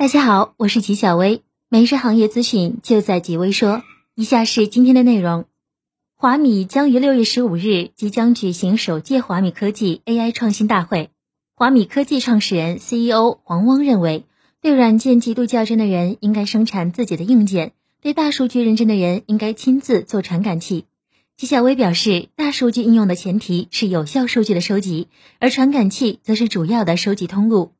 大家好，我是吉小薇，美食行业资讯就在吉微说。以下是今天的内容：华米将于六月十五日即将举行首届华米科技 AI 创新大会。华米科技创始人 CEO 黄汪认为，对软件极度较真的人应该生产自己的硬件，对大数据认真的人应该亲自做传感器。吉小薇表示，大数据应用的前提是有效数据的收集，而传感器则是主要的收集通路。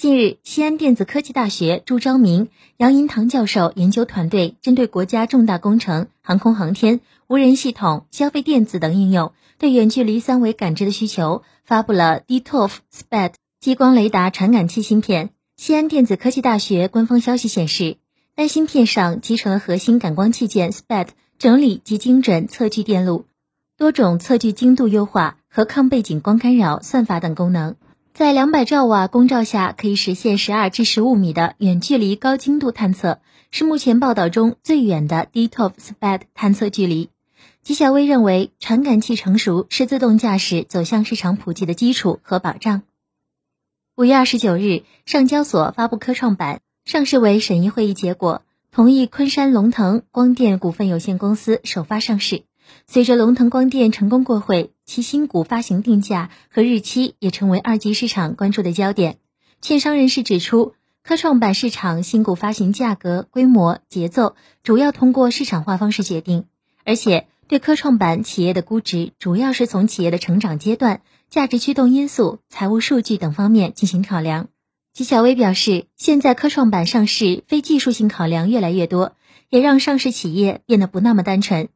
近日，西安电子科技大学朱昭明、杨银堂教授研究团队针对国家重大工程、航空航天、无人系统、消费电子等应用对远距离三维感知的需求，发布了 DTOF SPAD 激光雷达传感器芯片。西安电子科技大学官方消息显示，该芯片上集成了核心感光器件 SPAD。整理及精准测距电路，多种测距精度优化和抗背景光干扰算法等功能，在两百兆瓦光照下可以实现十二至十五米的远距离高精度探测，是目前报道中最远的 DTOF SPAD 探测距离。吉小薇认为，传感器成熟是自动驾驶走向市场普及的基础和保障。五月二十九日，上交所发布科创板上市委审议会议结果。同意昆山龙腾光电股份有限公司首发上市。随着龙腾光电成功过会，其新股发行定价和日期也成为二级市场关注的焦点。券商人士指出，科创板市场新股发行价格、规模、节奏主要通过市场化方式决定，而且对科创板企业的估值主要是从企业的成长阶段、价值驱动因素、财务数据等方面进行考量。纪晓薇表示，现在科创板上市非技术性考量越来越多，也让上市企业变得不那么单纯。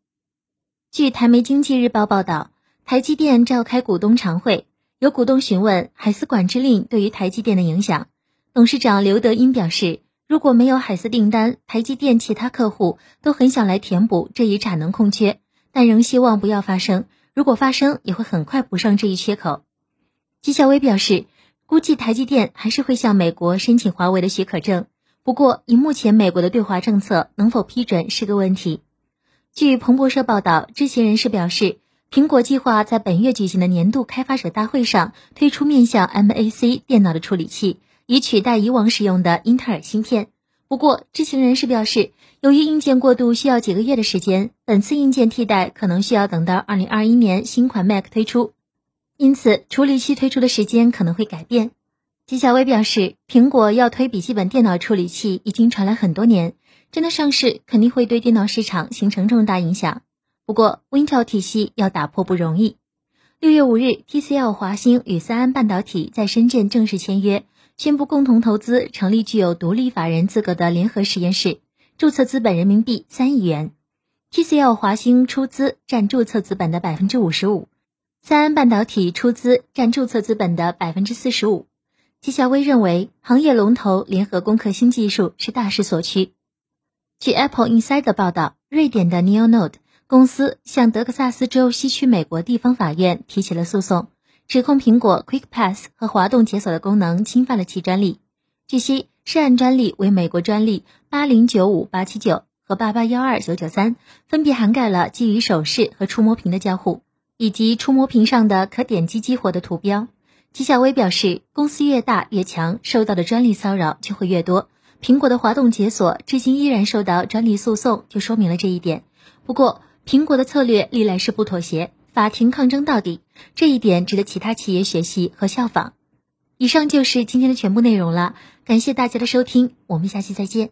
据台媒经济日报报道，台积电召开股东常会，有股东询问海思管制令对于台积电的影响。董事长刘德音表示，如果没有海思订单，台积电其他客户都很想来填补这一产能空缺，但仍希望不要发生。如果发生，也会很快补上这一缺口。纪晓薇表示。估计台积电还是会向美国申请华为的许可证，不过以目前美国的对华政策，能否批准是个问题。据彭博社报道，知情人士表示，苹果计划在本月举行的年度开发者大会上推出面向 Mac 电脑的处理器，以取代以往使用的英特尔芯片。不过，知情人士表示，由于硬件过渡需要几个月的时间，本次硬件替代可能需要等到2021年新款 Mac 推出。因此，处理器推出的时间可能会改变。纪晓薇表示，苹果要推笔记本电脑处理器已经传来很多年，真的上市肯定会对电脑市场形成重大影响。不过，Wintel 体系要打破不容易。六月五日，TCL 华星与三安半导体在深圳正式签约，宣布共同投资成立具有独立法人资格的联合实验室，注册资本人民币三亿元，TCL 华星出资占注册资本的百分之五十五。三安半导体出资占注册资本的百分之四十五。纪晓薇认为，行业龙头联合攻克新技术是大势所趋。据 Apple Insider 报道，瑞典的 Neonode 公司向德克萨斯州西区美国地方法院提起了诉讼，指控苹果 Quick Pass 和滑动解锁的功能侵犯了其专利。据悉，涉案专利为美国专利八零九五八七九和八八幺二九九三，分别涵盖了基于手势和触摸屏的交互。以及触摸屏上的可点击激活的图标。纪晓薇表示，公司越大越强，受到的专利骚扰就会越多。苹果的滑动解锁至今依然受到专利诉讼，就说明了这一点。不过，苹果的策略历来是不妥协，法庭抗争到底，这一点值得其他企业学习和效仿。以上就是今天的全部内容了，感谢大家的收听，我们下期再见。